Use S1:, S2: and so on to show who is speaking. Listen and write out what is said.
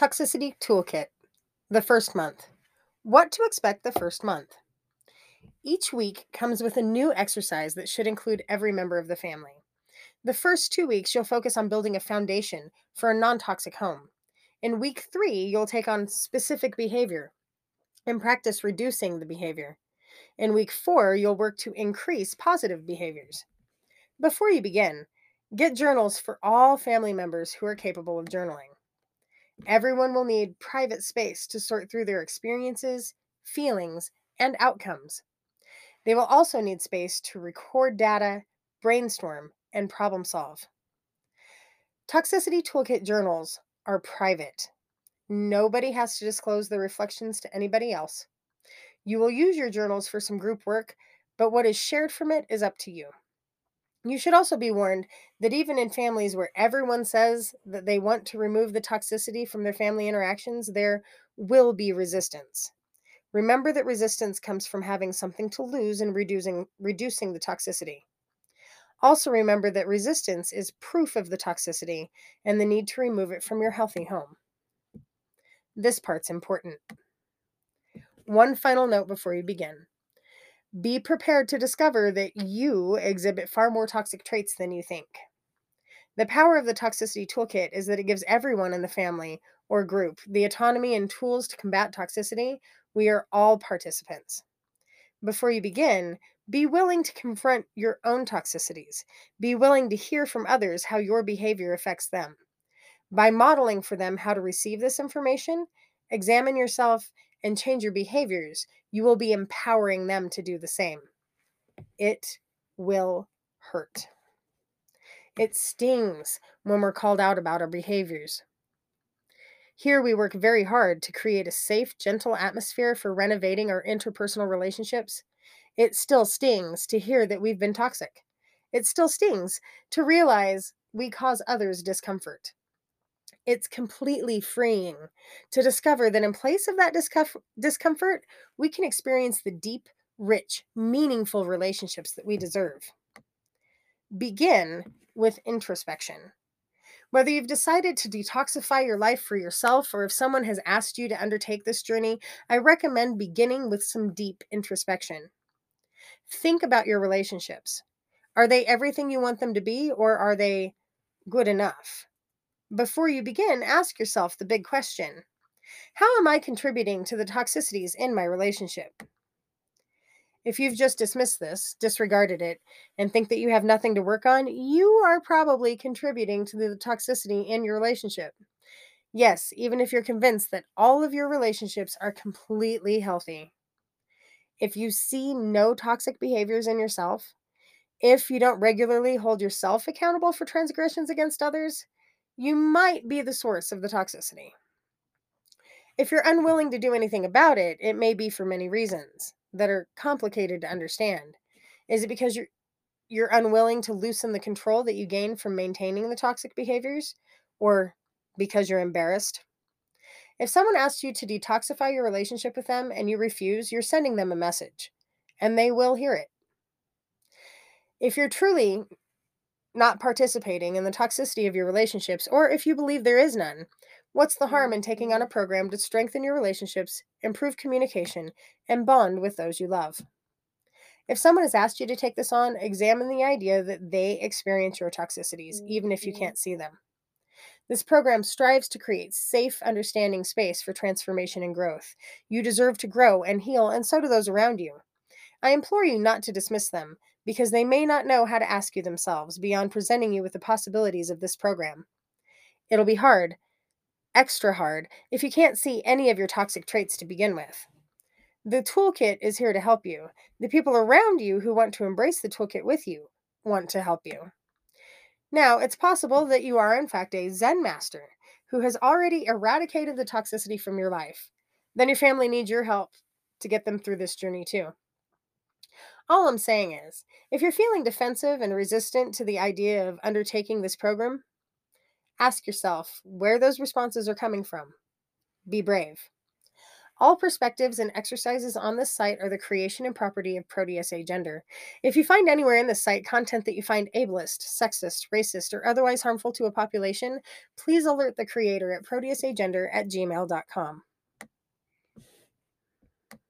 S1: Toxicity Toolkit. The first month. What to expect the first month. Each week comes with a new exercise that should include every member of the family. The first two weeks, you'll focus on building a foundation for a non toxic home. In week three, you'll take on specific behavior and practice reducing the behavior. In week four, you'll work to increase positive behaviors. Before you begin, get journals for all family members who are capable of journaling. Everyone will need private space to sort through their experiences, feelings, and outcomes. They will also need space to record data, brainstorm, and problem solve. Toxicity Toolkit journals are private. Nobody has to disclose their reflections to anybody else. You will use your journals for some group work, but what is shared from it is up to you. You should also be warned that even in families where everyone says that they want to remove the toxicity from their family interactions, there will be resistance. Remember that resistance comes from having something to lose and reducing, reducing the toxicity. Also, remember that resistance is proof of the toxicity and the need to remove it from your healthy home. This part's important. One final note before you begin. Be prepared to discover that you exhibit far more toxic traits than you think. The power of the toxicity toolkit is that it gives everyone in the family or group the autonomy and tools to combat toxicity. We are all participants. Before you begin, be willing to confront your own toxicities. Be willing to hear from others how your behavior affects them. By modeling for them how to receive this information, examine yourself and change your behaviors, you will be empowering them to do the same. It will hurt. It stings when we're called out about our behaviors. Here, we work very hard to create a safe, gentle atmosphere for renovating our interpersonal relationships. It still stings to hear that we've been toxic. It still stings to realize we cause others discomfort it's completely freeing to discover that in place of that discomfort, we can experience the deep, rich, meaningful relationships that we deserve. Begin with introspection. Whether you've decided to detoxify your life for yourself or if someone has asked you to undertake this journey, I recommend beginning with some deep introspection. Think about your relationships. Are they everything you want them to be, or are they good enough? Before you begin, ask yourself the big question How am I contributing to the toxicities in my relationship? If you've just dismissed this, disregarded it, and think that you have nothing to work on, you are probably contributing to the toxicity in your relationship. Yes, even if you're convinced that all of your relationships are completely healthy. If you see no toxic behaviors in yourself, if you don't regularly hold yourself accountable for transgressions against others, you might be the source of the toxicity. If you're unwilling to do anything about it, it may be for many reasons that are complicated to understand. Is it because you're you're unwilling to loosen the control that you gain from maintaining the toxic behaviors or because you're embarrassed? If someone asks you to detoxify your relationship with them and you refuse, you're sending them a message and they will hear it. If you're truly not participating in the toxicity of your relationships, or if you believe there is none. What's the harm mm-hmm. in taking on a mm-hmm. program to strengthen your relationships, improve communication, and bond with those you love? If someone has asked you to take this on, examine the idea that they experience your toxicities, even if you mm-hmm. can't see them. This program strives to create safe, understanding space for transformation and growth. You deserve to grow and heal, and so do those around you. I implore you not to dismiss them, because they may not know how to ask you themselves beyond presenting you with the possibilities of this program. It'll be hard, extra hard, if you can't see any of your toxic traits to begin with. The toolkit is here to help you. The people around you who want to embrace the toolkit with you want to help you. Now, it's possible that you are, in fact, a Zen master who has already eradicated the toxicity from your life. Then your family needs your help to get them through this journey, too. All I'm saying is, if you're feeling defensive and resistant to the idea of undertaking this program, ask yourself where those responses are coming from. Be brave. All perspectives and exercises on this site are the creation and property of Proteus Agender. If you find anywhere in this site content that you find ableist, sexist, racist, or otherwise harmful to a population, please alert the creator at proteusagender at gmail.com.